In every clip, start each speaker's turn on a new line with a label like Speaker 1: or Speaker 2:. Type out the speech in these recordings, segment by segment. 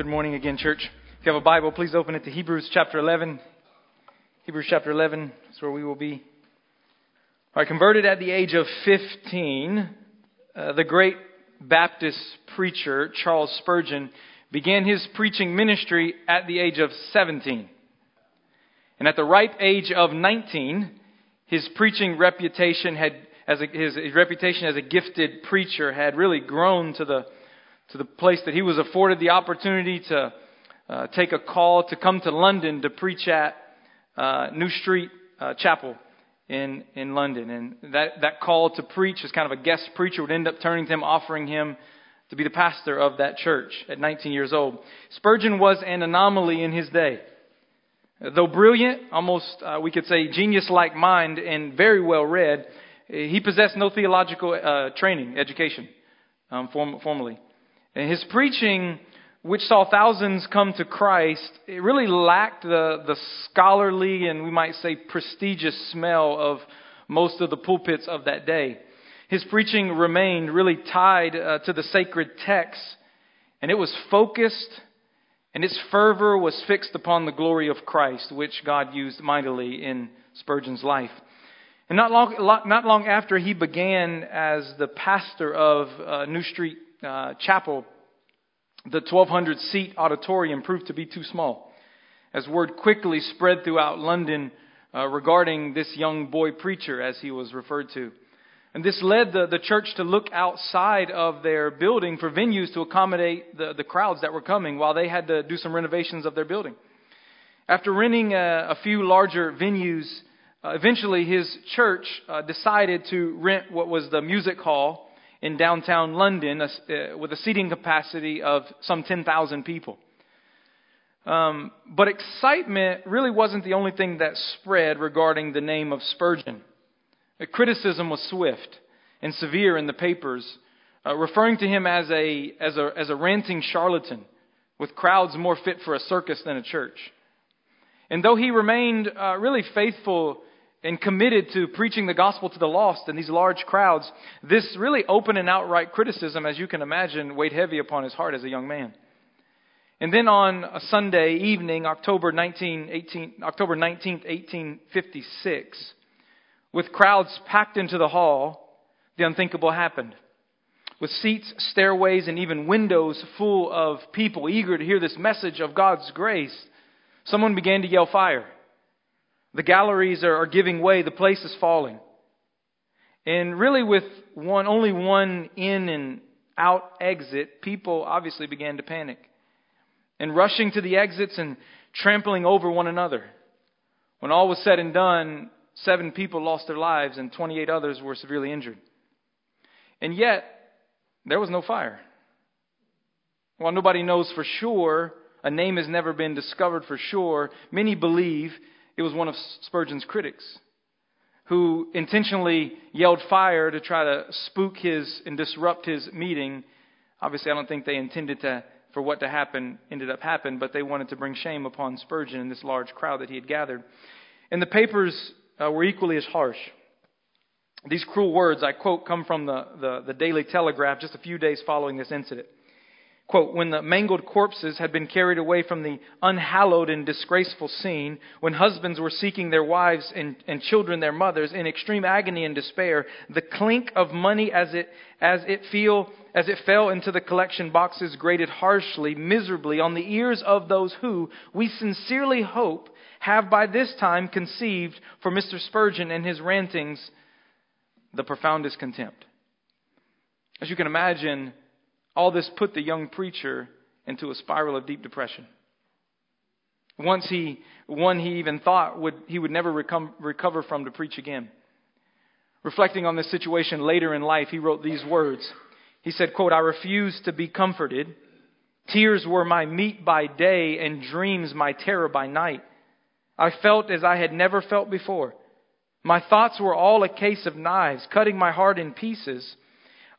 Speaker 1: Good morning again, church. If you have a Bible, please open it to Hebrews chapter 11. Hebrews chapter 11 is where we will be. Right, converted at the age of 15, uh, the great Baptist preacher Charles Spurgeon began his preaching ministry at the age of 17. And at the ripe age of 19, his preaching reputation had, as a, his, his reputation as a gifted preacher had really grown to the, to the place that he was afforded the opportunity to uh, take a call to come to London to preach at uh, New Street uh, Chapel in, in London. And that, that call to preach as kind of a guest preacher would end up turning to him, offering him to be the pastor of that church at 19 years old. Spurgeon was an anomaly in his day. Though brilliant, almost uh, we could say genius like mind, and very well read, he possessed no theological uh, training, education, um, form, formally. And his preaching, which saw thousands come to Christ, it really lacked the, the scholarly and we might say prestigious smell of most of the pulpits of that day. His preaching remained really tied uh, to the sacred texts, and it was focused and its fervor was fixed upon the glory of Christ, which God used mightily in Spurgeon's life. And not long, not long after he began as the pastor of uh, New Street uh, Chapel, the 1,200 seat auditorium proved to be too small. As word quickly spread throughout London uh, regarding this young boy preacher, as he was referred to. And this led the, the church to look outside of their building for venues to accommodate the, the crowds that were coming while they had to do some renovations of their building. After renting a, a few larger venues, uh, eventually his church uh, decided to rent what was the music hall in downtown London uh, with a seating capacity of some 10,000 people. Um, but excitement really wasn't the only thing that spread regarding the name of Spurgeon. The criticism was swift and severe in the papers, uh, referring to him as a, as, a, as a ranting charlatan with crowds more fit for a circus than a church. And though he remained uh, really faithful and committed to preaching the gospel to the lost in these large crowds, this really open and outright criticism, as you can imagine, weighed heavy upon his heart as a young man. And then on a Sunday evening, October 19, 18, October 19th, 1856, with crowds packed into the hall, the unthinkable happened. With seats, stairways, and even windows full of people eager to hear this message of God's grace, someone began to yell fire. The galleries are, are giving way, the place is falling. And really, with one, only one in and out exit, people obviously began to panic and rushing to the exits and trampling over one another. When all was said and done, Seven people lost their lives and 28 others were severely injured. And yet, there was no fire. While nobody knows for sure, a name has never been discovered for sure, many believe it was one of Spurgeon's critics who intentionally yelled fire to try to spook his and disrupt his meeting. Obviously, I don't think they intended to, for what to happen ended up happening, but they wanted to bring shame upon Spurgeon and this large crowd that he had gathered. And the papers uh, were equally as harsh. These cruel words, I quote, come from the, the, the Daily Telegraph just a few days following this incident. Quote, when the mangled corpses had been carried away from the unhallowed and disgraceful scene, when husbands were seeking their wives and, and children their mothers in extreme agony and despair, the clink of money as it, as it feel, as it fell into the collection boxes grated harshly, miserably on the ears of those who, we sincerely hope, have by this time conceived for Mr. Spurgeon and his rantings the profoundest contempt. As you can imagine, all this put the young preacher into a spiral of deep depression. Once he, one he even thought would, he would never recover from to preach again. Reflecting on this situation later in life, he wrote these words. He said, quote, I refuse to be comforted. Tears were my meat by day and dreams my terror by night. I felt as I had never felt before. My thoughts were all a case of knives, cutting my heart in pieces,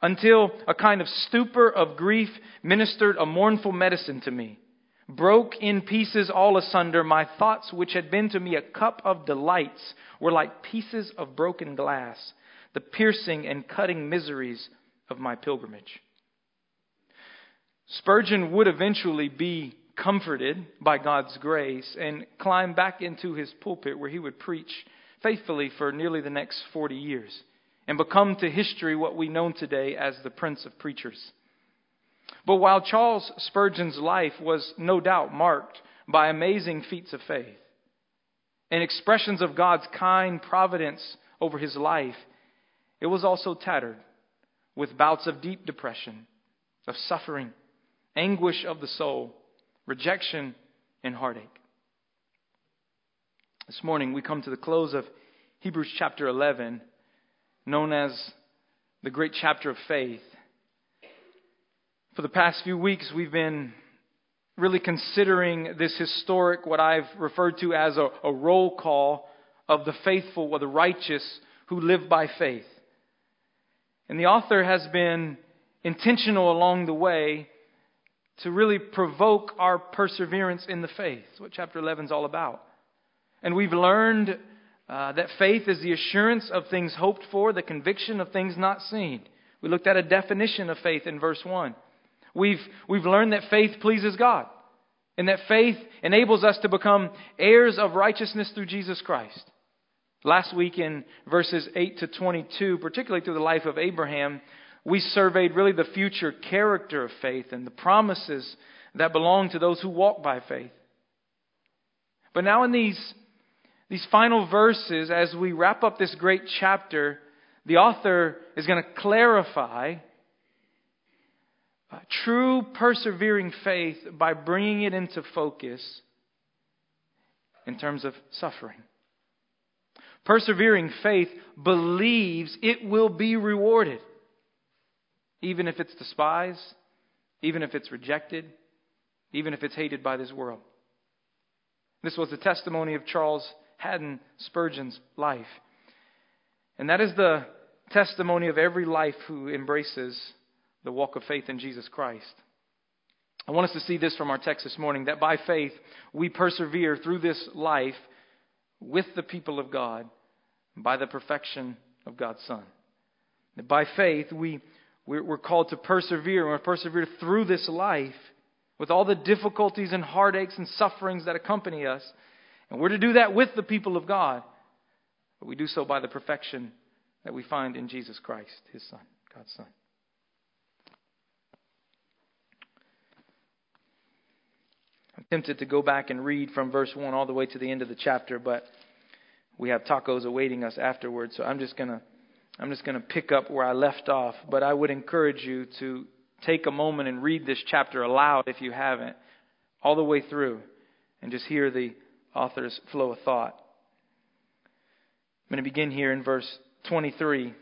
Speaker 1: until a kind of stupor of grief ministered a mournful medicine to me. Broke in pieces all asunder, my thoughts, which had been to me a cup of delights, were like pieces of broken glass, the piercing and cutting miseries of my pilgrimage. Spurgeon would eventually be comforted by God's grace and climb back into his pulpit where he would preach faithfully for nearly the next 40 years and become to history what we know today as the Prince of Preachers. But while Charles Spurgeon's life was no doubt marked by amazing feats of faith and expressions of God's kind providence over his life, it was also tattered with bouts of deep depression, of suffering, anguish of the soul, rejection, and heartache. This morning we come to the close of Hebrews chapter 11, known as the great chapter of faith. For the past few weeks, we've been really considering this historic, what I've referred to as a, a roll call of the faithful or the righteous who live by faith. And the author has been intentional along the way to really provoke our perseverance in the faith. What chapter 11 is all about. And we've learned uh, that faith is the assurance of things hoped for, the conviction of things not seen. We looked at a definition of faith in verse 1. We've, we've learned that faith pleases God and that faith enables us to become heirs of righteousness through Jesus Christ. Last week in verses 8 to 22, particularly through the life of Abraham, we surveyed really the future character of faith and the promises that belong to those who walk by faith. But now, in these, these final verses, as we wrap up this great chapter, the author is going to clarify uh, true persevering faith by bringing it into focus in terms of suffering. Persevering faith believes it will be rewarded, even if it's despised, even if it's rejected, even if it's hated by this world. This was the testimony of Charles Haddon Spurgeon's life. And that is the testimony of every life who embraces the walk of faith in Jesus Christ. I want us to see this from our text this morning that by faith we persevere through this life with the people of God by the perfection of God's Son. That by faith we, we're called to persevere, and we're persevere through this life with all the difficulties and heartaches and sufferings that accompany us. And we're to do that with the people of God. But we do so by the perfection that we find in Jesus Christ, His Son, God's Son. I'm tempted to go back and read from verse 1 all the way to the end of the chapter, but we have tacos awaiting us afterwards, so I'm just going to I'm just going to pick up where I left off, but I would encourage you to take a moment and read this chapter aloud if you haven't, all the way through, and just hear the author's flow of thought. I'm going to begin here in verse 23.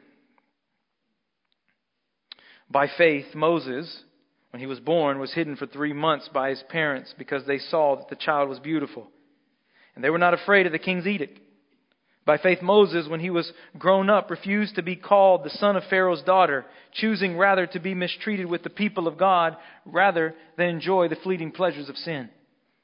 Speaker 1: By faith, Moses, when he was born, was hidden for three months by his parents because they saw that the child was beautiful. And they were not afraid of the king's edict. By faith, Moses, when he was grown up, refused to be called the son of Pharaoh's daughter, choosing rather to be mistreated with the people of God rather than enjoy the fleeting pleasures of sin.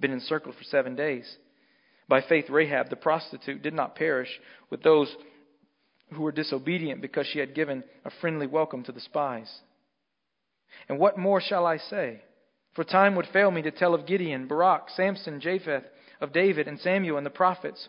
Speaker 1: been encircled for seven days. By faith, Rahab the prostitute did not perish with those who were disobedient because she had given a friendly welcome to the spies. And what more shall I say? For time would fail me to tell of Gideon, Barak, Samson, Jephthah, of David and Samuel and the prophets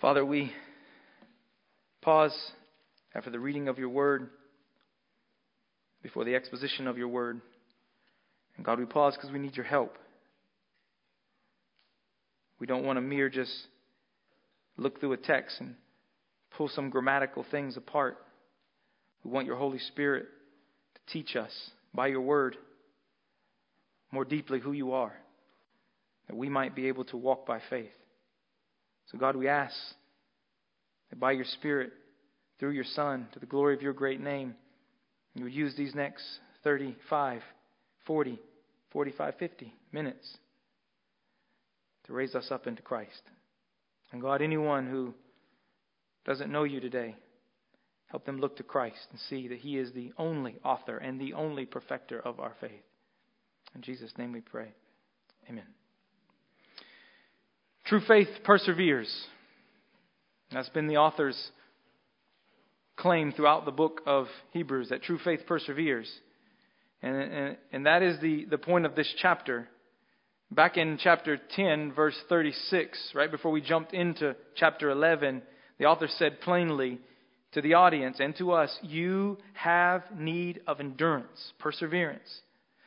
Speaker 1: Father, we pause after the reading of your word, before the exposition of your word. And God, we pause because we need your help. We don't want to mere just look through a text and pull some grammatical things apart. We want your Holy Spirit to teach us by your word more deeply who you are, that we might be able to walk by faith. So, God, we ask that by your Spirit, through your Son, to the glory of your great name, you would use these next 35, 40, 45, 50 minutes to raise us up into Christ. And God, anyone who doesn't know you today, help them look to Christ and see that He is the only author and the only perfecter of our faith. In Jesus' name we pray. Amen. True faith perseveres. That's been the author's claim throughout the book of Hebrews that true faith perseveres. And, and, and that is the, the point of this chapter. Back in chapter 10, verse 36, right before we jumped into chapter 11, the author said plainly to the audience and to us, You have need of endurance, perseverance,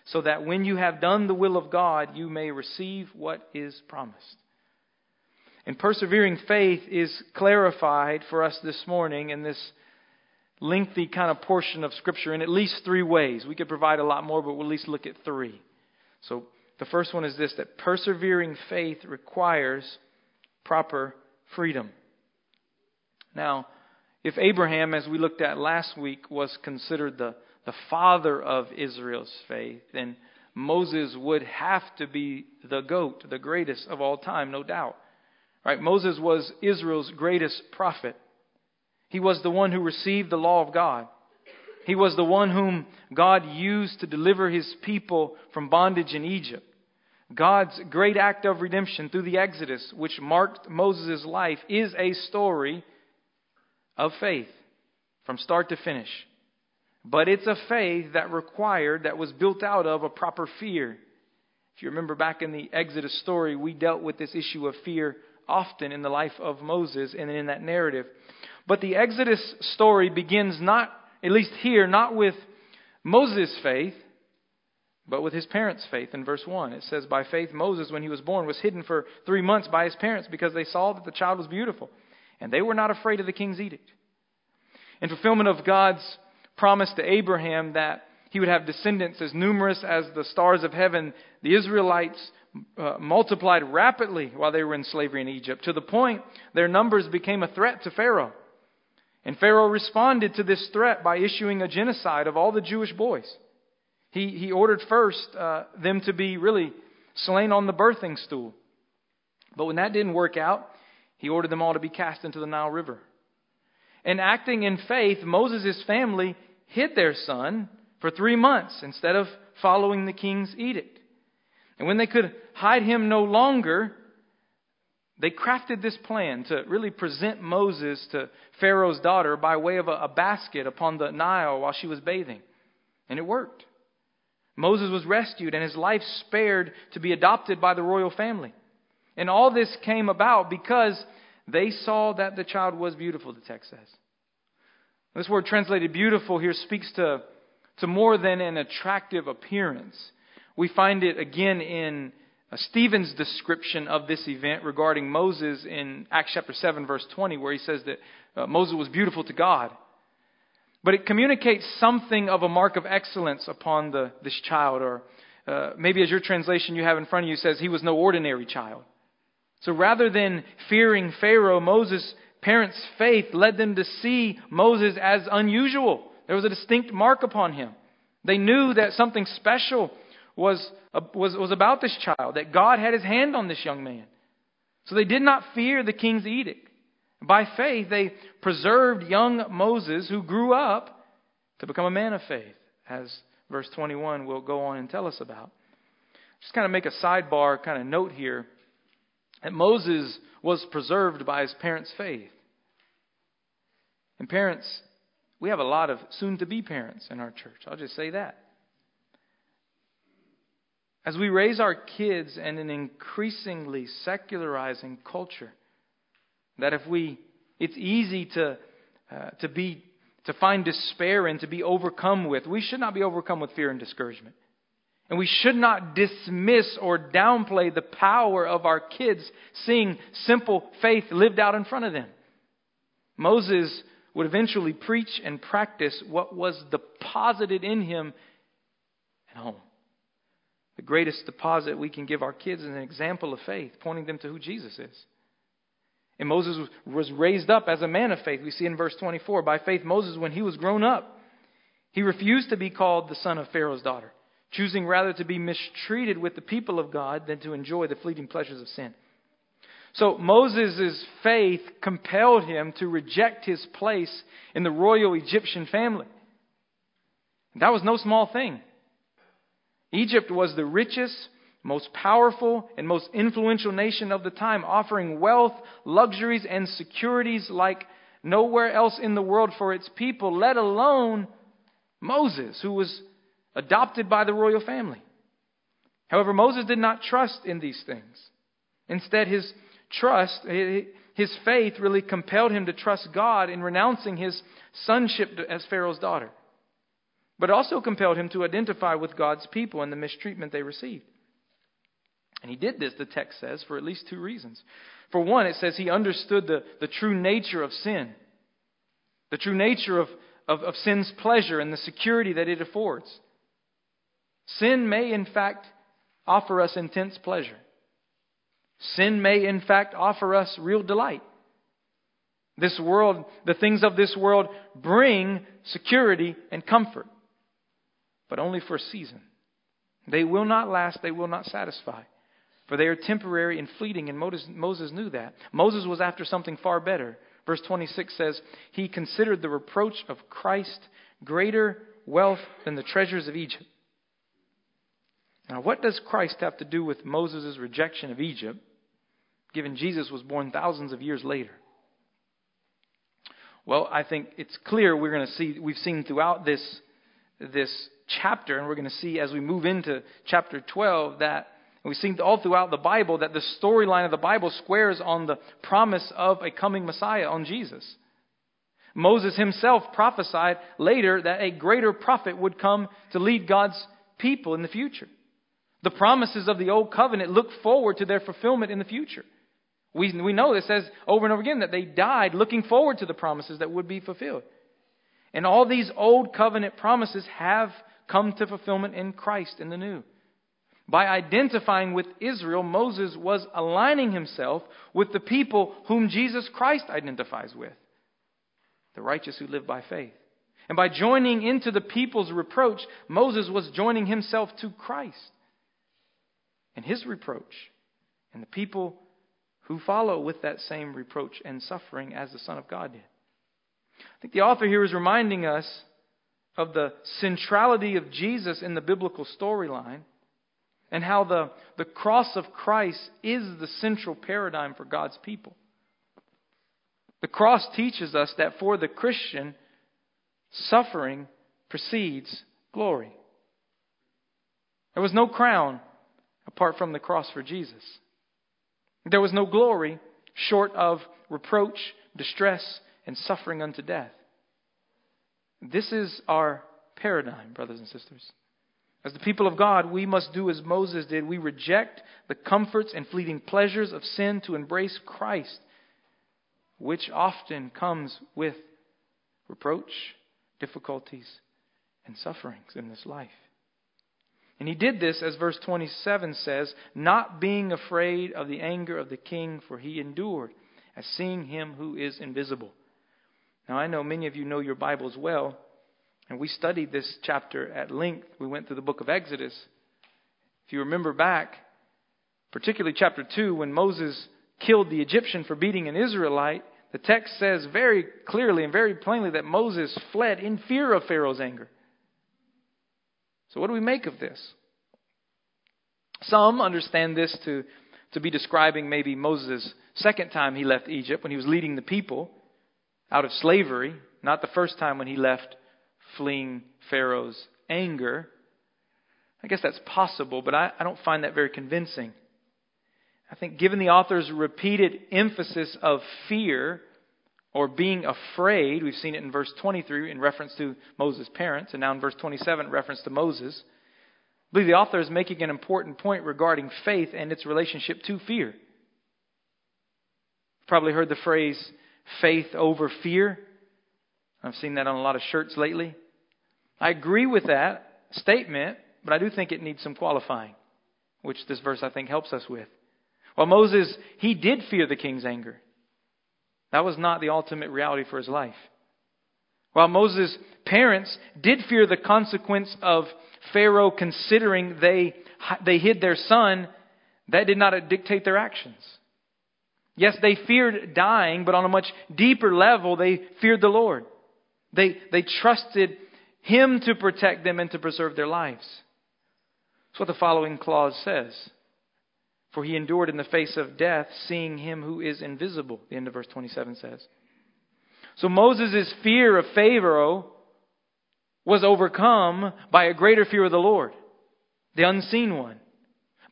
Speaker 1: so that when you have done the will of God, you may receive what is promised. And persevering faith is clarified for us this morning in this lengthy kind of portion of Scripture in at least three ways. We could provide a lot more, but we'll at least look at three. So the first one is this that persevering faith requires proper freedom. Now, if Abraham, as we looked at last week, was considered the, the father of Israel's faith, then Moses would have to be the goat, the greatest of all time, no doubt. Right? Moses was Israel's greatest prophet. He was the one who received the law of God. He was the one whom God used to deliver his people from bondage in Egypt. God's great act of redemption through the Exodus, which marked Moses' life, is a story of faith from start to finish. But it's a faith that required, that was built out of a proper fear. If you remember back in the Exodus story, we dealt with this issue of fear often in the life of Moses and in that narrative. But the Exodus story begins not, at least here, not with Moses' faith, but with his parents' faith in verse 1. It says, By faith, Moses, when he was born, was hidden for three months by his parents because they saw that the child was beautiful. And they were not afraid of the king's edict. In fulfillment of God's promise to Abraham that he would have descendants as numerous as the stars of heaven, the Israelites uh, multiplied rapidly while they were in slavery in Egypt, to the point their numbers became a threat to Pharaoh. And Pharaoh responded to this threat by issuing a genocide of all the Jewish boys. He, he ordered first uh, them to be really slain on the birthing stool. But when that didn't work out, he ordered them all to be cast into the Nile River. And acting in faith, Moses' family hid their son for three months instead of following the king's edict. And when they could hide him no longer, they crafted this plan to really present Moses to Pharaoh's daughter by way of a, a, basket upon the Nile while she was bathing. And it worked. Moses was rescued and his life spared to be adopted by the royal family. And all this came about because they saw that the child was beautiful, the text says. This word translated beautiful here speaks to, to more than an attractive appearance. We find it again in uh, Stephen's description of this event regarding Moses in Acts chapter 7, verse 20, where he says that uh, Moses was beautiful to God. But it communicates something of a mark of excellence upon the, this child, or uh, maybe as your translation you have in front of you says, he was no ordinary child. So rather than fearing Pharaoh, Moses' parents' faith led them to see Moses as unusual. There was a distinct mark upon him. They knew that something special was, was, was about this child, that God had his hand on this young man. So they did not fear the king's edict. By faith, they preserved young Moses, who grew up to become a man of faith, as verse 21 will go on and tell us about. just kind of make a sidebar kind of note here that Moses was preserved by his parents' faith. And parents, we have a lot of soon to be parents in our church. I'll just say that. As we raise our kids in an increasingly secularizing culture, that if we, it's easy to, uh, to be, to find despair and to be overcome with, we should not be overcome with fear and discouragement. And we should not dismiss or downplay the power of our kids seeing simple faith lived out in front of them. Moses would eventually preach and practice what was deposited in him at home. The greatest deposit we can give our kids is an example of faith, pointing them to who Jesus is. And Moses was raised up as a man of faith. We see in verse 24 by faith, Moses, when he was grown up, he refused to be called the son of Pharaoh's daughter, choosing rather to be mistreated with the people of God than to enjoy the fleeting pleasures of sin. So Moses' faith compelled him to reject his place in the royal Egyptian family. That was no small thing. Egypt was the richest, most powerful, and most influential nation of the time, offering wealth, luxuries, and securities like nowhere else in the world for its people, let alone Moses, who was adopted by the royal family. However, Moses did not trust in these things. Instead, his trust, his faith really compelled him to trust God in renouncing his sonship as Pharaoh's daughter but also compelled him to identify with God's people and the mistreatment they received. And he did this, the text says, for at least two reasons. For one, it says he understood the, the true nature of sin, the true nature of, of, of sin's pleasure and the security that it affords. Sin may, in fact, offer us intense pleasure. Sin may, in fact, offer us real delight. This world, the things of this world bring security and comfort but only for a season. They will not last, they will not satisfy. For they are temporary and fleeting, and Moses knew that. Moses was after something far better. Verse 26 says, He considered the reproach of Christ greater wealth than the treasures of Egypt. Now, what does Christ have to do with Moses' rejection of Egypt, given Jesus was born thousands of years later? Well, I think it's clear we're going to see, we've seen throughout this, this chapter, and we're going to see as we move into chapter 12 that we see all throughout the Bible that the storyline of the Bible squares on the promise of a coming Messiah, on Jesus. Moses himself prophesied later that a greater prophet would come to lead God's people in the future. The promises of the Old Covenant look forward to their fulfillment in the future. We, we know this says over and over again that they died looking forward to the promises that would be fulfilled. And all these Old Covenant promises have come to fulfillment in Christ in the new. By identifying with Israel, Moses was aligning himself with the people whom Jesus Christ identifies with the righteous who live by faith. And by joining into the people's reproach, Moses was joining himself to Christ and his reproach, and the people who follow with that same reproach and suffering as the Son of God did. I think the author here is reminding us of the centrality of Jesus in the biblical storyline and how the, the cross of Christ is the central paradigm for God's people. The cross teaches us that for the Christian, suffering precedes glory. There was no crown apart from the cross for Jesus. There was no glory short of reproach, distress, and suffering unto death. This is our paradigm, brothers and sisters. As the people of God, we must do as Moses did. We reject the comforts and fleeting pleasures of sin to embrace Christ, which often comes with reproach, difficulties, and sufferings in this life. And he did this, as verse 27 says, not being afraid of the anger of the king, for he endured as seeing him who is invisible. Now, I know many of you know your Bibles well, and we studied this chapter at length. We went through the book of Exodus. If you remember back, particularly chapter 2, when Moses killed the Egyptian for beating an Israelite, the text says very clearly and very plainly that Moses fled in fear of Pharaoh's anger. So, what do we make of this? Some understand this to, to be describing maybe Moses' second time he left Egypt when he was leading the people out of slavery, not the first time when he left fleeing Pharaoh's anger. I guess that's possible, but I, I don't find that very convincing. I think, given the author's repeated emphasis of fear or being afraid, we've seen it in verse 23 in reference to Moses' parents, and now in verse 27 in reference to Moses. I believe the author is making an important point regarding faith and its relationship to fear. Probably heard the phrase faith over fear. I've seen that on a lot of shirts lately. I agree with that statement, but I do think it needs some qualifying, which this verse I think helps us with. While Moses, he did fear the king's anger. That was not the ultimate reality for his life. While Moses' parents did fear the consequence of Pharaoh considering they, they hid their son, that did not dictate their actions. Yes, they feared dying, but on a much deeper level, they feared the Lord. They, they trusted Him to protect them and to preserve their lives. That's what the following clause says. For he endured in the face of death, seeing him who is invisible, the end of verse 27 says. So Moses' fear of Pharaoh was overcome by a greater fear of the Lord, the unseen one.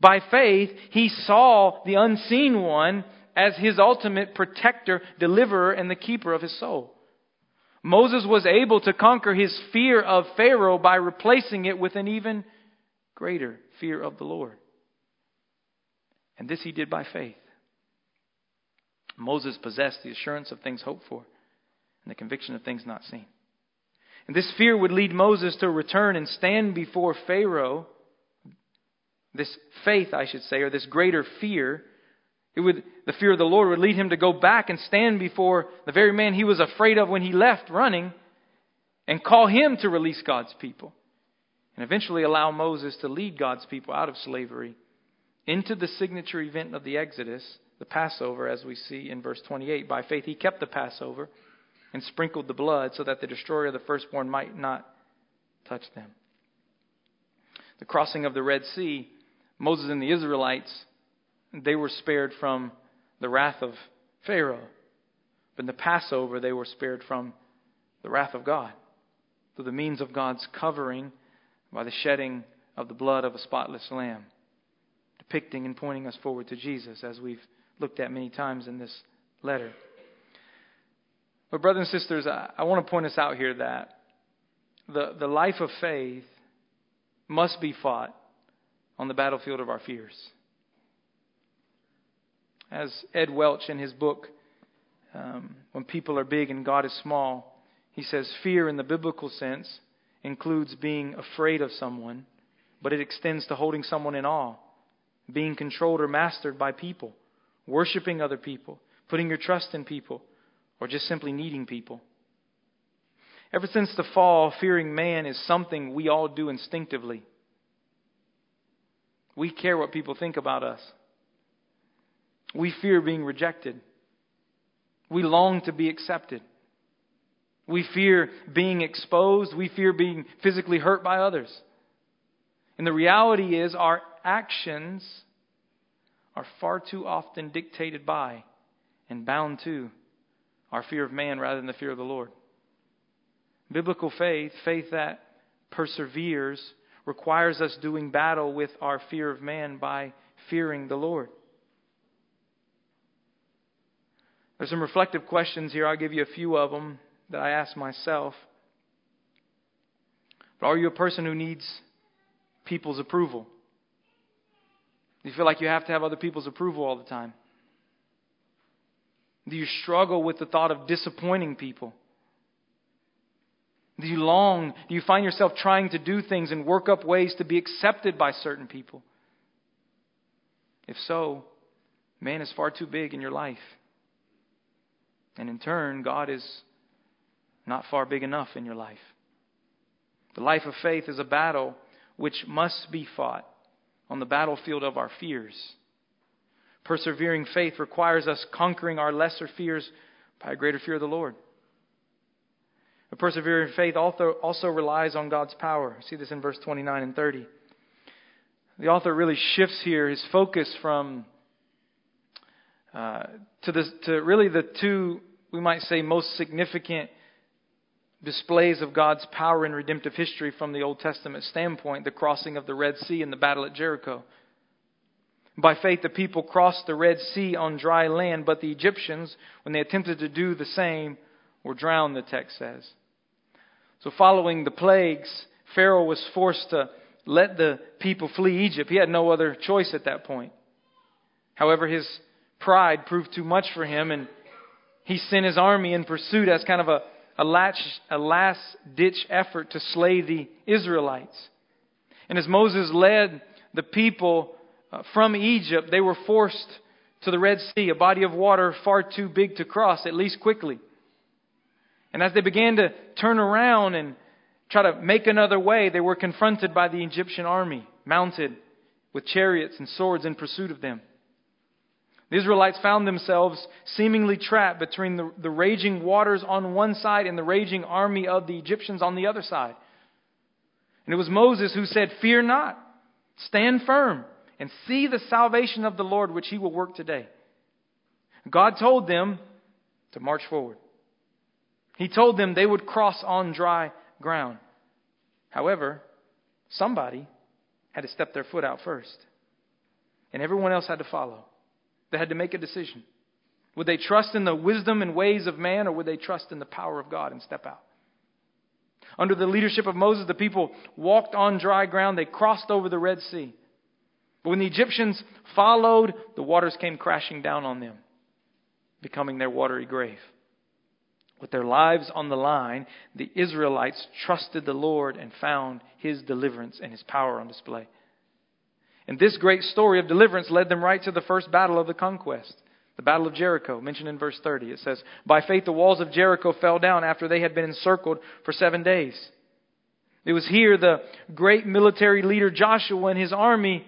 Speaker 1: By faith, he saw the unseen one as his ultimate protector, deliverer, and the keeper of his soul. Moses was able to conquer his fear of Pharaoh by replacing it with an even greater fear of the Lord. And this he did by faith. Moses possessed the assurance of things hoped for and the conviction of things not seen. And this fear would lead Moses to return and stand before Pharaoh. This faith, I should say, or this greater fear, it would, the fear of the Lord would lead him to go back and stand before the very man he was afraid of when he left running and call him to release God's people. And eventually allow Moses to lead God's people out of slavery into the signature event of the Exodus, the Passover, as we see in verse 28. By faith, he kept the Passover and sprinkled the blood so that the destroyer of the firstborn might not touch them. The crossing of the Red Sea, Moses and the Israelites, they were spared from the wrath of Pharaoh. But in the Passover, they were spared from the wrath of God through the means of God's covering by the shedding of the blood of a spotless lamb depicting and pointing us forward to Jesus, as we've looked at many times in this letter. But, brothers and sisters, I, I want to point us out here that the, the life of faith must be fought on the battlefield of our fears. As Ed Welch in his book, um, When People Are Big and God is Small, he says, Fear in the biblical sense includes being afraid of someone, but it extends to holding someone in awe being controlled or mastered by people, worshiping other people, putting your trust in people, or just simply needing people. Ever since the fall, fearing man is something we all do instinctively. We care what people think about us. We fear being rejected. We long to be accepted. We fear being exposed. We fear being physically hurt by others. And the reality is, our actions are far too often dictated by and bound to our fear of man rather than the fear of the Lord. Biblical faith, faith that perseveres, requires us doing battle with our fear of man by fearing the Lord. There's some reflective questions here. I'll give you a few of them that I ask myself. But are you a person who needs people's approval? Do you feel like you have to have other people's approval all the time? Do you struggle with the thought of disappointing people? Do you long, do you find yourself trying to do things and work up ways to be accepted by certain people? If so, man is far too big in your life. And in turn, God is not far big enough in your life. The life of faith is a battle which must be fought on the battlefield of our fears. Persevering faith requires us conquering our lesser fears by a greater fear of the Lord. A persevering faith also, also relies on God's power. See this in verse 29 and 30. the author really shifts here his focus from uh, to the to really the two we might say most significant displays of God's power in redemptive history from the Old Testament standpoint: the crossing of the Red Sea and the battle at Jericho. By faith, the people crossed the Red Sea on dry land, but the Egyptians, when they attempted to do the same, were drowned, the text says. So, following the plagues, Pharaoh was forced to let the people flee Egypt. He had no other choice at that point. However, his pride proved too much for him, and he sent his army in pursuit as kind of a, a, last ditch effort to slay the Israelites. And as Moses led the people uh, from Egypt, they were forced to the Red Sea, a body of water far too big to cross, at least quickly. And as they began to turn around and try to make another way, they were confronted by the Egyptian army, mounted with chariots and swords in pursuit of them. The Israelites found themselves seemingly trapped between the, the raging waters on one side and the raging army of the Egyptians on the other side. And it was Moses who said, Fear not, stand firm, and see the salvation of the Lord which he will work today. God told them to march forward. He told them they would cross on dry ground. However, somebody had to step their foot out first, and everyone else had to follow. They had to make a decision. Would they trust in the wisdom and ways of man, or would they trust in the power of God and step out? Under the leadership of Moses, the people walked on dry ground. They crossed over the Red Sea. But when the Egyptians followed, the waters came crashing down on them, becoming their watery grave. With their lives on the line, the Israelites trusted the Lord and found his deliverance and his power on display. And this great story of deliverance led them right to the first battle of the conquest, the Battle of Jericho, mentioned in verse 30. It says, By faith the walls of Jericho fell down after they had been encircled for seven days. It was here the great military leader Joshua and his army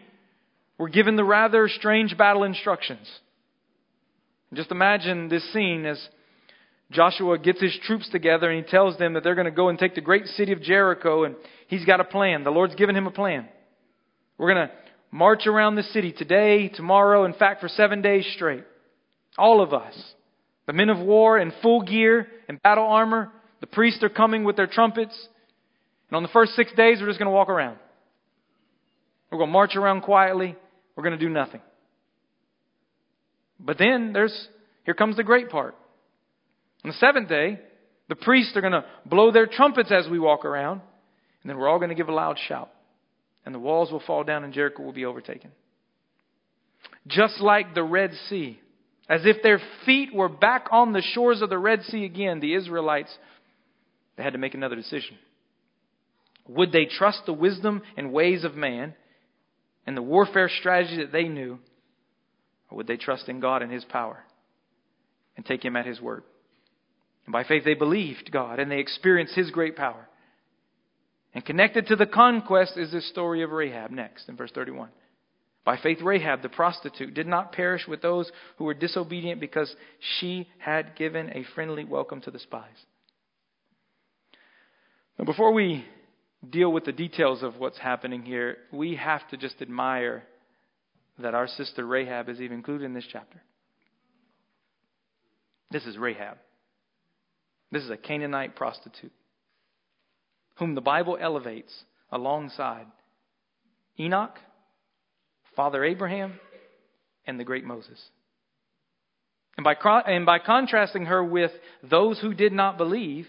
Speaker 1: were given the rather strange battle instructions. Just imagine this scene as Joshua gets his troops together and he tells them that they're going to go and take the great city of Jericho and he's got a plan. The Lord's given him a plan. We're going to march around the city today, tomorrow, in fact, for seven days straight. All of us. The men of war in full gear and battle armor. The priests are coming with their trumpets. And on the first six days, we're just going to walk around. We're going to march around quietly. We're going to do nothing. But then there's, here comes the great part. On the seventh day, the priests are going to blow their trumpets as we walk around, and then we're all going to give a loud shout. And the walls will fall down and Jericho will be overtaken. Just like the Red Sea, as if their feet were back on the shores of the Red Sea again, the Israelites they had to make another decision. Would they trust the wisdom and ways of man and the warfare strategy that they knew, or would they trust in God and His power and take Him at His word? And by faith, they believed God and they experienced His great power. And connected to the conquest is this story of Rahab next in verse 31. By faith, Rahab, the prostitute, did not perish with those who were disobedient because she had given a friendly welcome to the spies. Now, before we deal with the details of what's happening here, we have to just admire that our sister Rahab is even included in this chapter. This is Rahab. This is a Canaanite prostitute whom the Bible elevates alongside Enoch, Father Abraham, and the great Moses. And by, and by contrasting her with those who did not believe,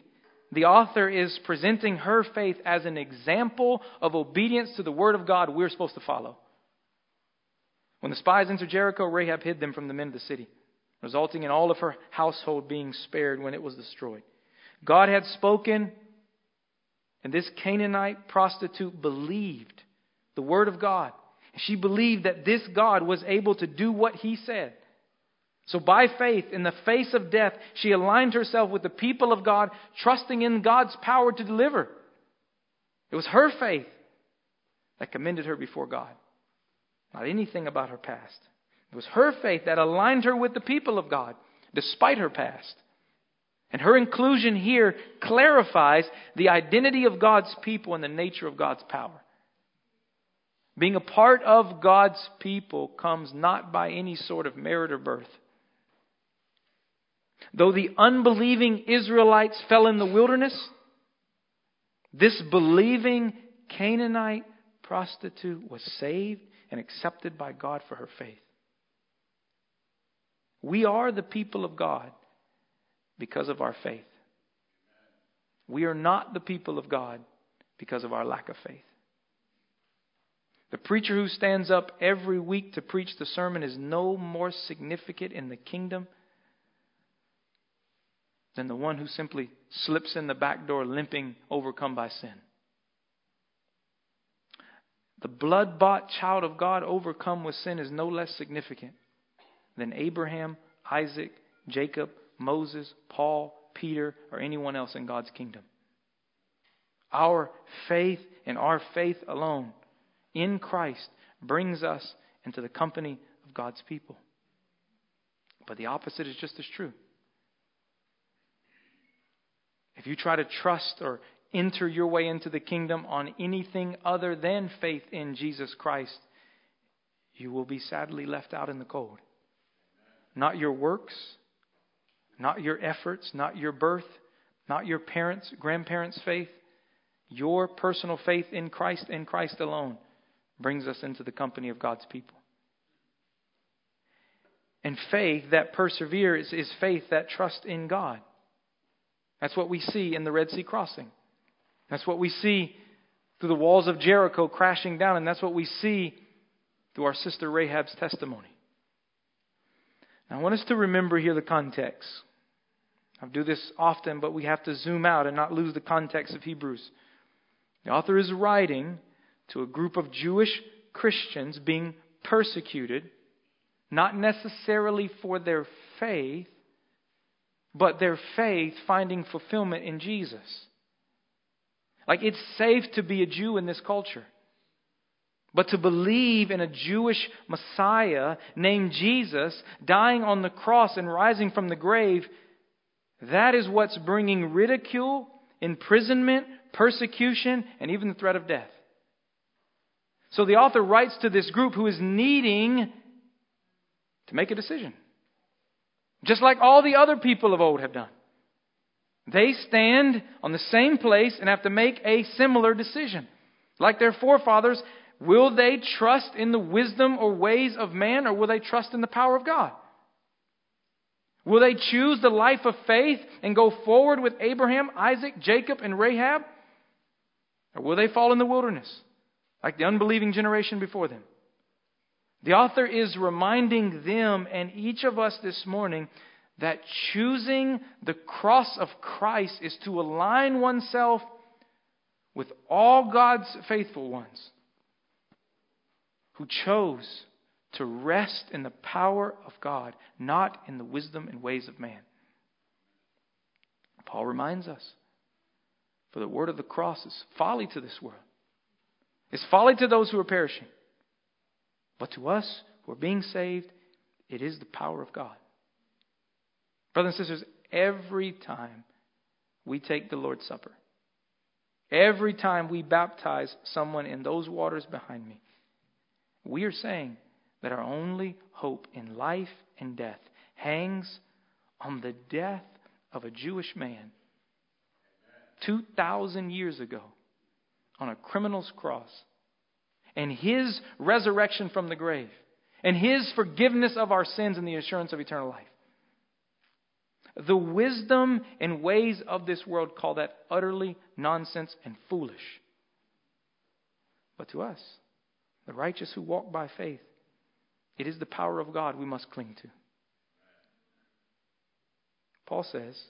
Speaker 1: the author is presenting her faith as an example of obedience to the Word of God we're supposed to follow. When the spies entered Jericho, Rahab hid them from the men of the city, resulting in all of her household being spared when it was destroyed. God had spoken, and this Canaanite prostitute believed the word of God. She believed that this God was able to do what he said. So, by faith, in the face of death, she aligned herself with the people of God, trusting in God's power to deliver. It was her faith that commended her before God, not anything about her past. It was her faith that aligned her with the people of God, despite her past. And her inclusion here clarifies the identity of God's people and the nature of God's power. Being a part of God's people comes not by any sort of merit or birth. Though the unbelieving Israelites fell in the wilderness, this believing Canaanite prostitute was saved and accepted by God for her faith. We are the people of God because of our faith. We are not the people of God because of our lack of faith. The preacher who stands up every week to preach the sermon is no more significant in the kingdom than the one who simply slips in the back door limping, overcome by sin. The blood bought child of God overcome with sin is no less significant than Abraham, Isaac, Jacob, Moses, Paul, Peter, or anyone else in God's kingdom. Our faith and our faith alone in Christ brings us into the company of God's people. But the opposite is just as true. If you try to trust or enter your way into the kingdom on anything other than faith in Jesus Christ, you will be sadly left out in the cold. Not your works, not your efforts, not your birth, not your parents, grandparents' faith. Your personal faith in Christ and Christ alone brings us into the company of God's people. And faith that perseveres is faith that trusts in God. That's what we see in the Red Sea crossing. That's what we see through the walls of Jericho crashing down, and that's what we see through our sister Rahab's testimony. Now, I want us to remember here the context. I do this often, but we have to zoom out and not lose the context of Hebrews. The author is writing to a group of Jewish Christians being persecuted, not necessarily for their faith, but their faith finding fulfillment in Jesus. Like it's safe to be a Jew in this culture. But to believe in a Jewish Messiah named Jesus, dying on the cross and rising from the grave, that is what's bringing ridicule, imprisonment, persecution, and even the threat of death. So the author writes to this group who is needing to make a decision. Just like all the other people of old have done. They stand on the same place and have to make a similar decision. Like their forefathers, will they trust in the wisdom or ways of man or will they trust in the power of God? Will they choose the life of faith and go forward with Abraham, Isaac, Jacob, and Rahab? Or will they fall in the wilderness like the unbelieving generation before them? The author is reminding them and each of us this morning that choosing the cross of Christ is to align oneself with all God's faithful ones who chose to rest in the power of God, not in the wisdom and ways of man. Paul reminds us for the word of the cross is folly to this world. It's folly to those who are perishing. But to us who are being saved, it is the power of God. Brothers and sisters, every time we take the Lord's Supper, every time we baptize someone in those waters behind me, we are saying that our only hope in life and death hangs on the death of a Jewish man 2,000 years ago on a criminal's cross and his resurrection from the grave and his forgiveness of our sins and the assurance of eternal life. The wisdom and ways of this world call that utterly nonsense and foolish. But to us, the righteous who walk by faith, it is the power of God we must cling to. Paul says,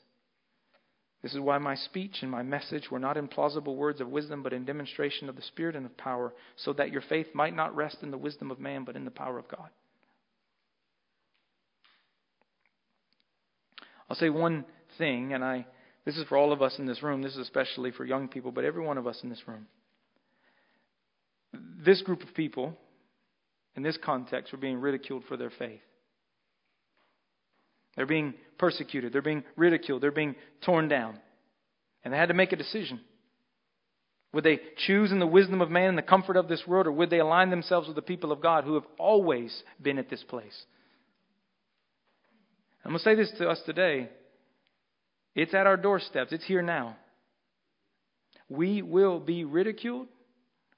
Speaker 1: This is why my speech and my message were not in plausible words of wisdom, but in demonstration of the Spirit and of power, so that your faith might not rest in the wisdom of man, but in the power of God. I'll say one thing, and I this is for all of us in this room, this is especially for young people, but every one of us in this room. This group of people, in this context, were being ridiculed for their faith. They're being persecuted, they're being ridiculed, they're being torn down. And they had to make a decision. Would they choose in the wisdom of man and the comfort of this world, or would they align themselves with the people of God who have always been at this place? I'm going to say this to us today. It's at our doorsteps, it's here now. We will be ridiculed,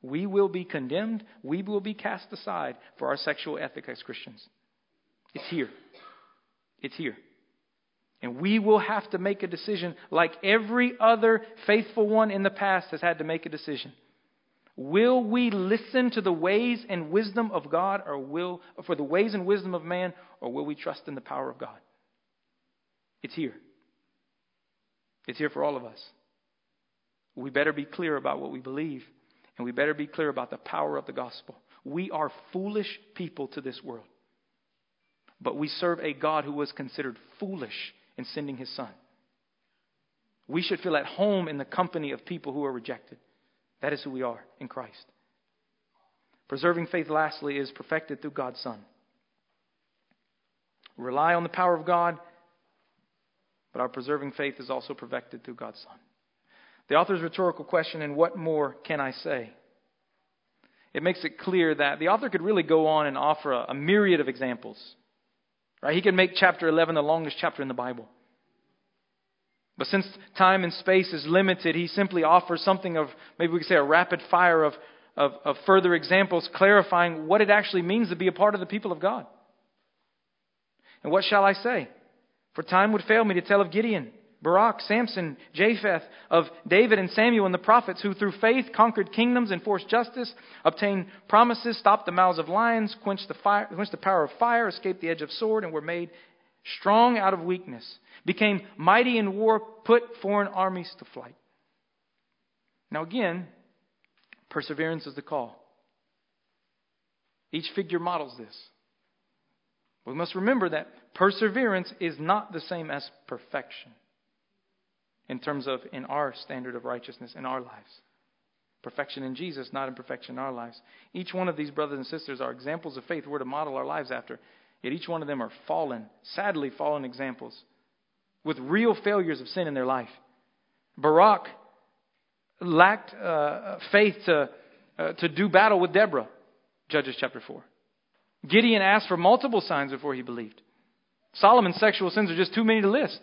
Speaker 1: we will be condemned, we will be cast aside for our sexual ethic as Christians. It's here. It's here. And we will have to make a decision like every other faithful one in the past has had to make a decision. Will we listen to the ways and wisdom of God or will for the ways and wisdom of man or will we trust in the power of God? It's here. It's here for all of us. We better be clear about what we believe and we better be clear about the power of the gospel. We are foolish people to this world. But we serve a God who was considered foolish in sending his son. We should feel at home in the company of people who are rejected. That is who we are in Christ. Preserving faith, lastly, is perfected through God's Son. Rely on the power of God, but our preserving faith is also perfected through God's Son. The author's rhetorical question, and what more can I say? It makes it clear that the author could really go on and offer a, a myriad of examples Right? He can make chapter 11 the longest chapter in the Bible. But since time and space is limited, he simply offers something of, maybe we could say, a rapid fire of, of, of further examples clarifying what it actually means to be a part of the people of God. And what shall I say? For time would fail me to tell of Gideon Barak, Samson, Jephthah, of David and Samuel and the prophets, who through faith conquered kingdoms, enforced justice, obtained promises, stopped the mouths of lions, quenched the, fire, quenched the power of fire, escaped the edge of sword, and were made strong out of weakness, became mighty in war, put foreign armies to flight. Now, again, perseverance is the call. Each figure models this. We must remember that perseverance is not the same as perfection in terms of in our standard of righteousness in our lives. Perfection in Jesus, not imperfection in our lives. Each one of these brothers and sisters are examples of faith we're to model our lives after. Yet each one of them are fallen, sadly fallen examples with real failures of sin in their life. Barak lacked uh, faith to, uh, to do battle with Deborah, Judges chapter 4. Gideon asked for multiple signs before he believed. Solomon's sexual sins are just too many to list.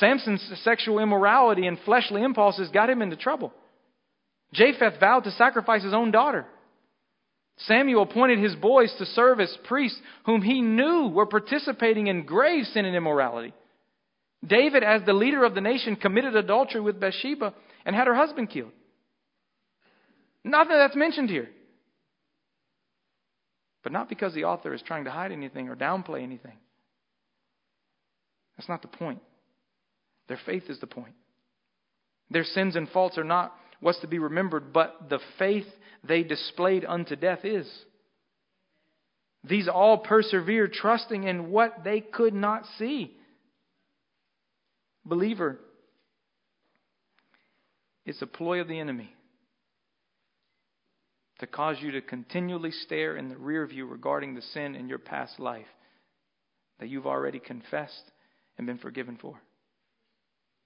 Speaker 1: Samson's sexual immorality and fleshly impulses got him into trouble. Jephthah vowed to sacrifice his own daughter. Samuel appointed his boys to serve as priests whom he knew were participating in grave sin and immorality. David, as the leader of the nation, committed adultery with Bathsheba and had her husband killed. Nothing that's mentioned here. But not because the author is trying to hide anything or downplay anything. That's not the point. Their faith is the point. Their sins and faults are not what's to be remembered, but the faith they displayed unto death is. These all persevered, trusting in what they could not see. Believer, it's a ploy of the enemy to cause you to continually stare in the rear view regarding the sin in your past life that you've already confessed and been forgiven for.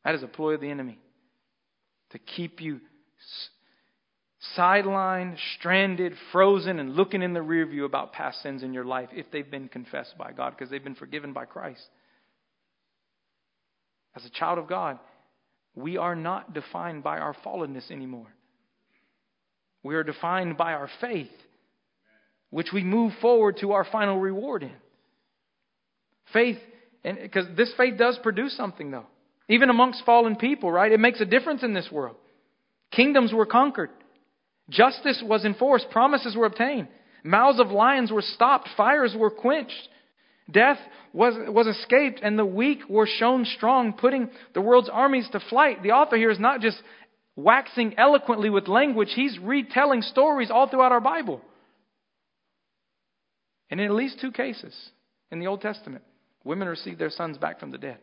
Speaker 1: That is a ploy of the enemy to keep you sidelined, stranded, frozen, and looking in the rear view about past sins in your life if they've been confessed by God because they've been forgiven by Christ. As a child of God, we are not defined by our fallenness anymore. We are defined by our faith, which we move forward to our final reward in. Faith, and because this faith does produce something, though. Even amongst fallen people, right? It makes a difference in this world. Kingdoms were conquered. Justice was enforced. Promises were obtained. Mouths of lions were stopped. Fires were quenched. Death was, was escaped, and the weak were shown strong, putting the world's armies to flight. The author here is not just waxing eloquently with language, he's retelling stories all throughout our Bible. And in at least two cases in the Old Testament, women received their sons back from the dead.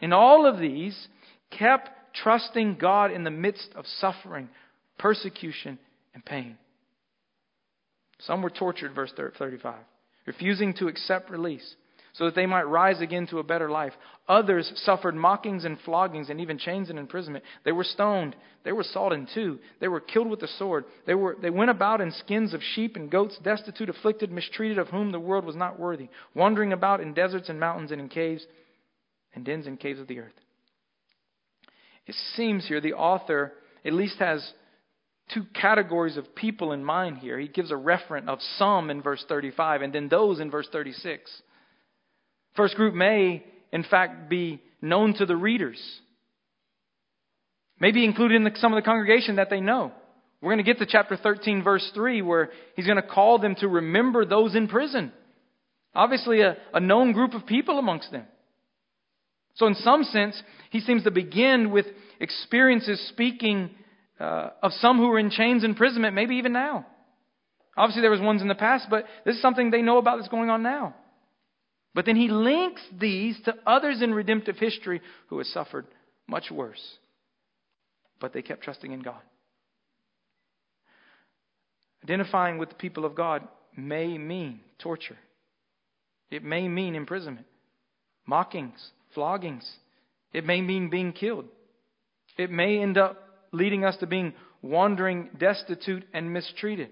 Speaker 1: In all of these, kept trusting God in the midst of suffering, persecution, and pain. Some were tortured, verse 35, refusing to accept release. so that they might rise again to a better life. Others suffered mockings and floggings and even chains and imprisonment. They were stoned. They were sawed in two. They were killed with the sword. They, were, they went about in skins of sheep and goats, destitute, afflicted, mistreated, of whom the world was not worthy, wandering about in deserts and mountains and in caves and dens and caves of the earth. It seems here the author at least has two categories of people in mind here. He gives a referent of some in verse 35 and then those in verse 36. First group may, in fact, be known to the readers. Maybe included in some of the congregation that they know. We're going to get to chapter 13, verse 3, where he's going to call them to remember those in prison. Obviously, a, a known group of people amongst them. So, in some sense, he seems to begin with experiences speaking uh, of some who are in chains imprisonment, maybe even now. Obviously, there was ones in the past, but this is something they know about that's going on now. But then he links these to others in redemptive history who have suffered much worse. But they kept trusting in God. Identifying with the people of God may mean torture. It may mean imprisonment, mockings, floggings. It may mean being killed. It may end up leading us to being wandering, destitute, and mistreated.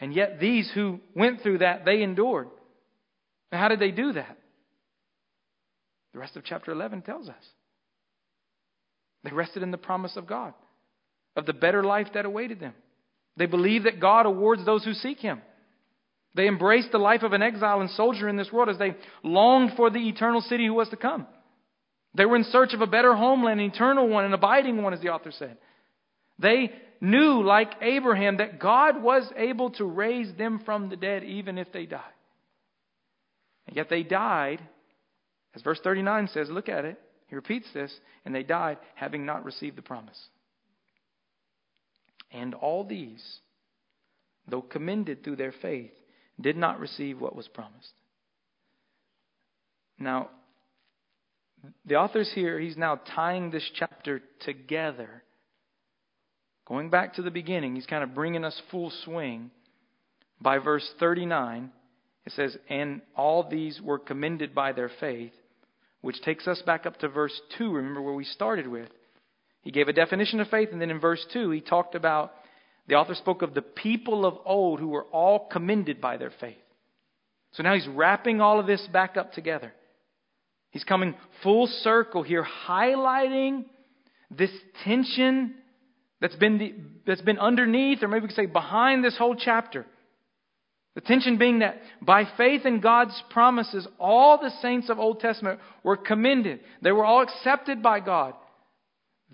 Speaker 1: And yet, these who went through that, they endured. Now, how did they do that? The rest of chapter 11 tells us. They rested in the promise of God, of the better life that awaited them. They believed that God awards those who seek Him. They embraced the life of an exile and soldier in this world as they longed for the eternal city who was to come. They were in search of a better homeland, an eternal one, an abiding one, as the author said. They knew, like Abraham, that God was able to raise them from the dead even if they died. And yet they died, as verse 39 says, look at it. He repeats this, and they died having not received the promise. And all these, though commended through their faith, did not receive what was promised. Now, the author's here, he's now tying this chapter together. Going back to the beginning, he's kind of bringing us full swing. By verse 39, it says, And all these were commended by their faith, which takes us back up to verse 2. Remember where we started with. He gave a definition of faith, and then in verse 2, he talked about the author spoke of the people of old who were all commended by their faith. So now he's wrapping all of this back up together. He's coming full circle here, highlighting this tension that's been, the, that's been underneath, or maybe we could say behind this whole chapter. The tension being that by faith in God's promises, all the saints of Old Testament were commended. They were all accepted by God,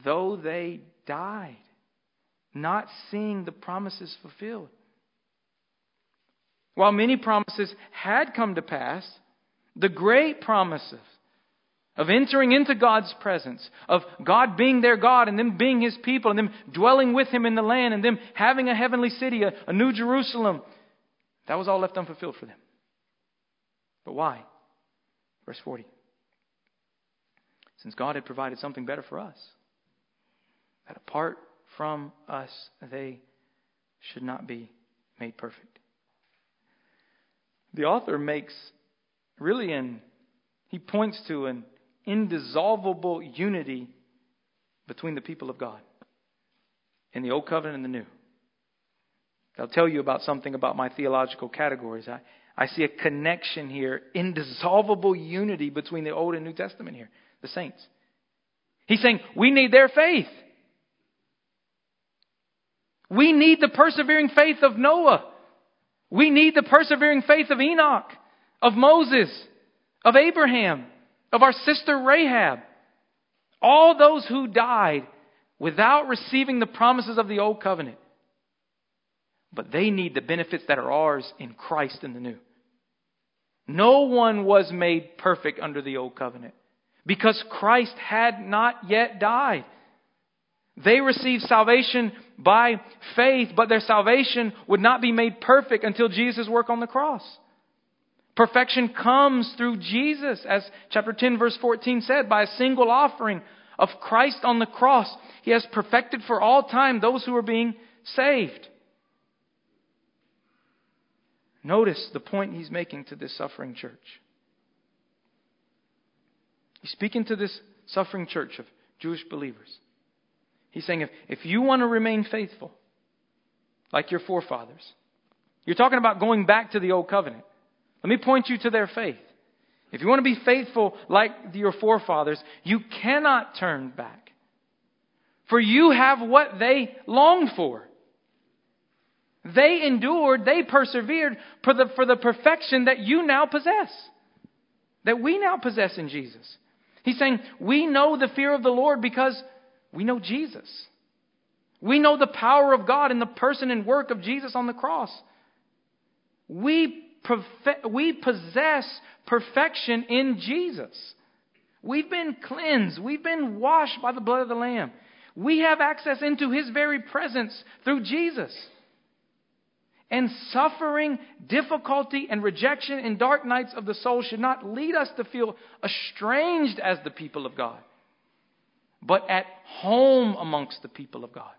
Speaker 1: though they died, not seeing the promises fulfilled. While many promises had come to pass, the great promises of entering into God's presence, of God being their God and them being His people and them dwelling with Him in the land and them having a heavenly city, a, a new Jerusalem. That was all left unfulfilled for them. But why? Verse 40. Since God had provided something better for us, that apart from us, they should not be made perfect. The author makes really an, he points to an indissoluble unity between the people of God in the Old Covenant and the New. I'll tell you about something about my theological categories. I, I see a connection here, indissoluble unity between the Old and New Testament here, the saints. He's saying we need their faith. We need the persevering faith of Noah. We need the persevering faith of Enoch, of Moses, of Abraham of our sister Rahab. All those who died without receiving the promises of the old covenant. But they need the benefits that are ours in Christ in the new. No one was made perfect under the old covenant because Christ had not yet died. They received salvation by faith, but their salvation would not be made perfect until Jesus' work on the cross. Perfection comes through Jesus, as chapter 10, verse 14 said, by a single offering of Christ on the cross. He has perfected for all time those who are being saved. Notice the point he's making to this suffering church. He's speaking to this suffering church of Jewish believers. He's saying if, if you want to remain faithful, like your forefathers, you're talking about going back to the old covenant. Let me point you to their faith. If you want to be faithful like your forefathers, you cannot turn back. For you have what they longed for. They endured, they persevered for the, for the perfection that you now possess, that we now possess in Jesus. He's saying, We know the fear of the Lord because we know Jesus. We know the power of God in the person and work of Jesus on the cross. We, we possess perfection in Jesus. We've been cleansed. We've been washed by the blood of the Lamb. We have access into His very presence through Jesus. And suffering, difficulty, and rejection in dark nights of the soul should not lead us to feel estranged as the people of God, but at home amongst the people of God,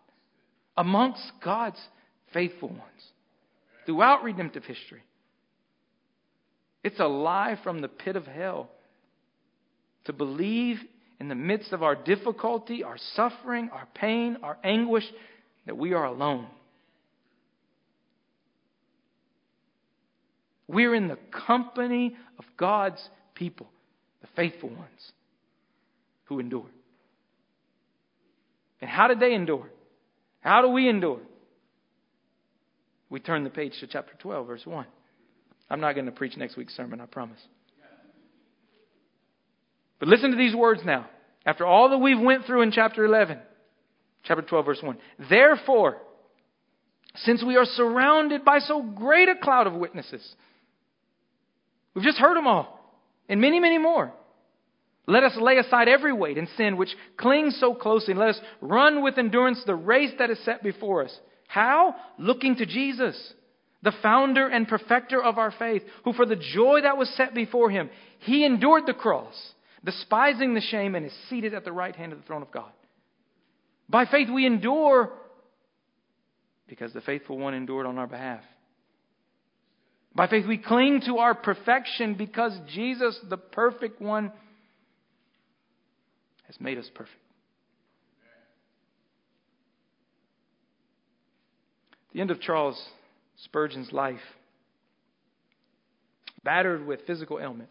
Speaker 1: amongst God's faithful ones throughout redemptive history. It's a lie from the pit of hell to believe in the midst of our difficulty, our suffering, our pain, our anguish, that we are alone. We're in the company of God's people, the faithful ones who endure. And how did they endure? How do we endure? We turn the page to chapter 12, verse 1. I'm not going to preach next week's sermon, I promise. But listen to these words now. After all that we've went through in chapter 11, chapter 12, verse 1. Therefore, since we are surrounded by so great a cloud of witnesses, We've just heard them all, and many, many more. Let us lay aside every weight and sin which clings so closely, and let us run with endurance the race that is set before us. How? Looking to Jesus, the founder and perfecter of our faith, who for the joy that was set before him, he endured the cross, despising the shame, and is seated at the right hand of the throne of God. By faith we endure because the faithful one endured on our behalf. By faith, we cling to our perfection because Jesus, the perfect one, has made us perfect. The end of Charles Spurgeon's life, battered with physical ailment,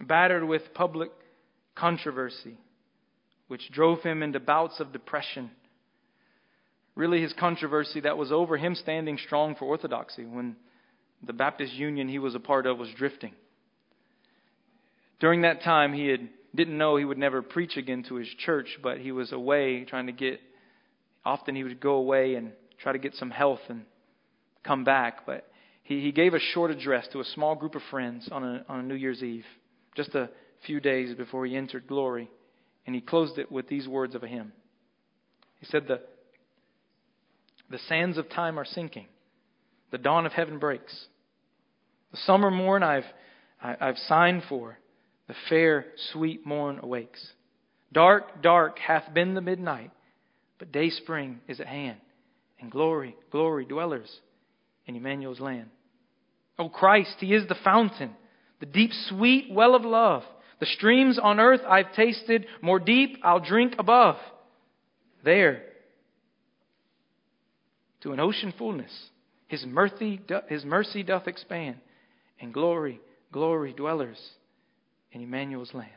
Speaker 1: battered with public controversy, which drove him into bouts of depression really his controversy that was over him standing strong for orthodoxy when the Baptist Union he was a part of was drifting. During that time, he had, didn't know he would never preach again to his church, but he was away trying to get, often he would go away and try to get some health and come back. But he, he gave a short address to a small group of friends on a, on a New Year's Eve, just a few days before he entered glory. And he closed it with these words of a hymn. He said, The the sands of time are sinking. The dawn of heaven breaks. The summer morn I've, I, have i have signed for. The fair, sweet morn awakes. Dark, dark hath been the midnight, but day spring is at hand. And glory, glory dwellers in Emmanuel's land. O Christ, He is the fountain, the deep, sweet well of love. The streams on earth I've tasted, more deep I'll drink above. There to an ocean fullness. His mercy, his mercy doth expand, and glory, glory dwellers in Emmanuel's land.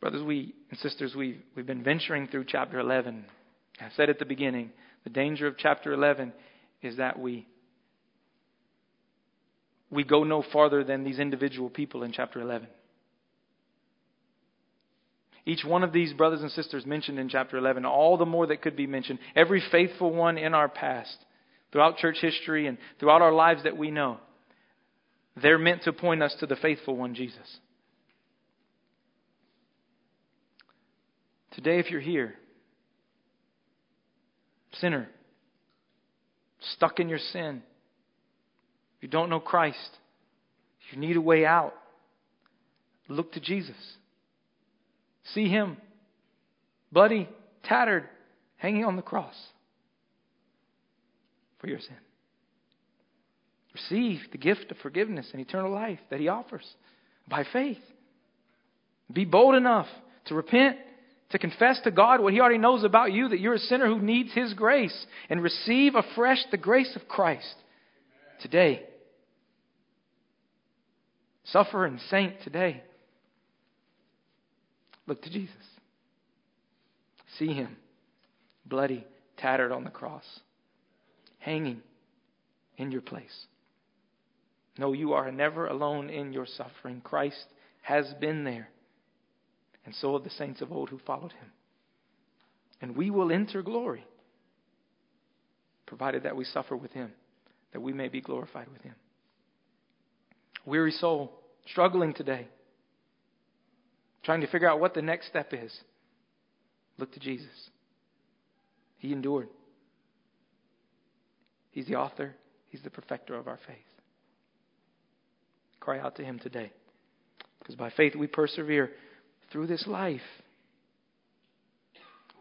Speaker 1: Brothers we and sisters, we've, we've been venturing through chapter 11. I said at the beginning, the danger of chapter 11 is that we, we go no farther than these individual people in chapter 11. Each one of these brothers and sisters mentioned in chapter 11, all the more that could be mentioned, every faithful one in our past, throughout church history and throughout our lives that we know, they're meant to point us to the faithful one, Jesus. Today, if you're here, sinner, stuck in your sin, you don't know Christ, you need a way out, look to Jesus. See him, bloody, tattered, hanging on the cross. for your sin. Receive the gift of forgiveness and eternal life that He offers by faith. Be bold enough to repent, to confess to God what He already knows about you that you're a sinner who needs His grace, and receive afresh the grace of Christ today. Suffer and saint today. Look to Jesus. See Him, bloody, tattered on the cross, hanging in your place. No, you are never alone in your suffering. Christ has been there, and so have the saints of old who followed him. And we will enter glory, provided that we suffer with him, that we may be glorified with him. Weary soul, struggling today, trying to figure out what the next step is. Look to Jesus. He endured. He's the author, He's the perfecter of our faith. Cry out to Him today. Because by faith we persevere through this life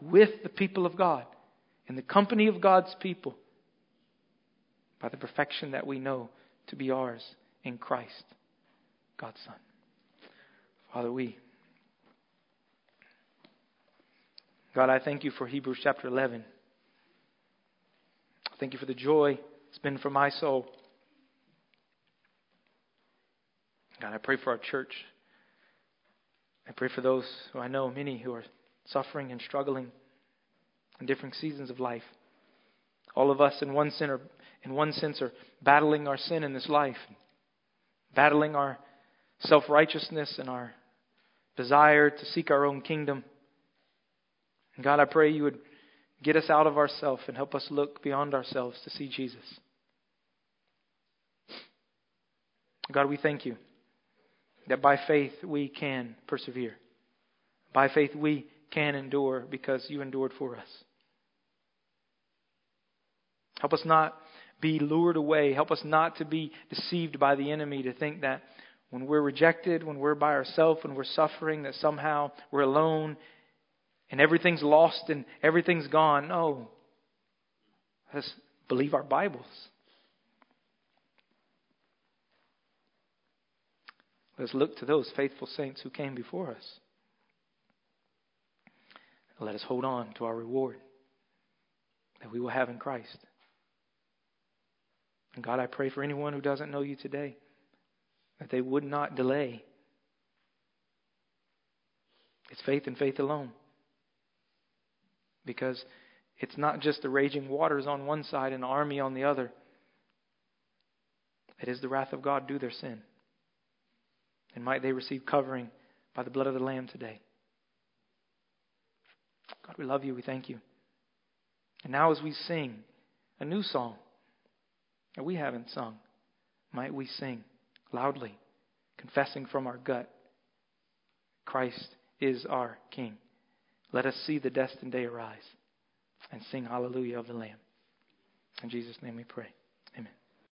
Speaker 1: with the people of God, in the company of God's people, by the perfection that we know to be ours in Christ, God's Son. Father, we. God, I thank you for Hebrews chapter 11. Thank you for the joy it's been for my soul. God, I pray for our church. I pray for those who I know, many who are suffering and struggling in different seasons of life. All of us, in one, sin are, in one sense, are battling our sin in this life, battling our self righteousness and our desire to seek our own kingdom. And God, I pray you would get us out of ourselves and help us look beyond ourselves to see Jesus. God, we thank you that by faith we can persevere. By faith we can endure because you endured for us. Help us not be lured away. Help us not to be deceived by the enemy to think that when we're rejected, when we're by ourselves, when we're suffering, that somehow we're alone and everything's lost and everything's gone. No. Let's believe our Bibles. Let's look to those faithful saints who came before us. Let us hold on to our reward that we will have in Christ. And God, I pray for anyone who doesn't know you today that they would not delay. It's faith and faith alone. Because it's not just the raging waters on one side and army on the other. It is the wrath of God due their sin. And might they receive covering by the blood of the Lamb today. God, we love you. We thank you. And now, as we sing a new song that we haven't sung, might we sing loudly, confessing from our gut Christ is our King. Let us see the destined day arise and sing hallelujah of the Lamb. In Jesus' name we pray.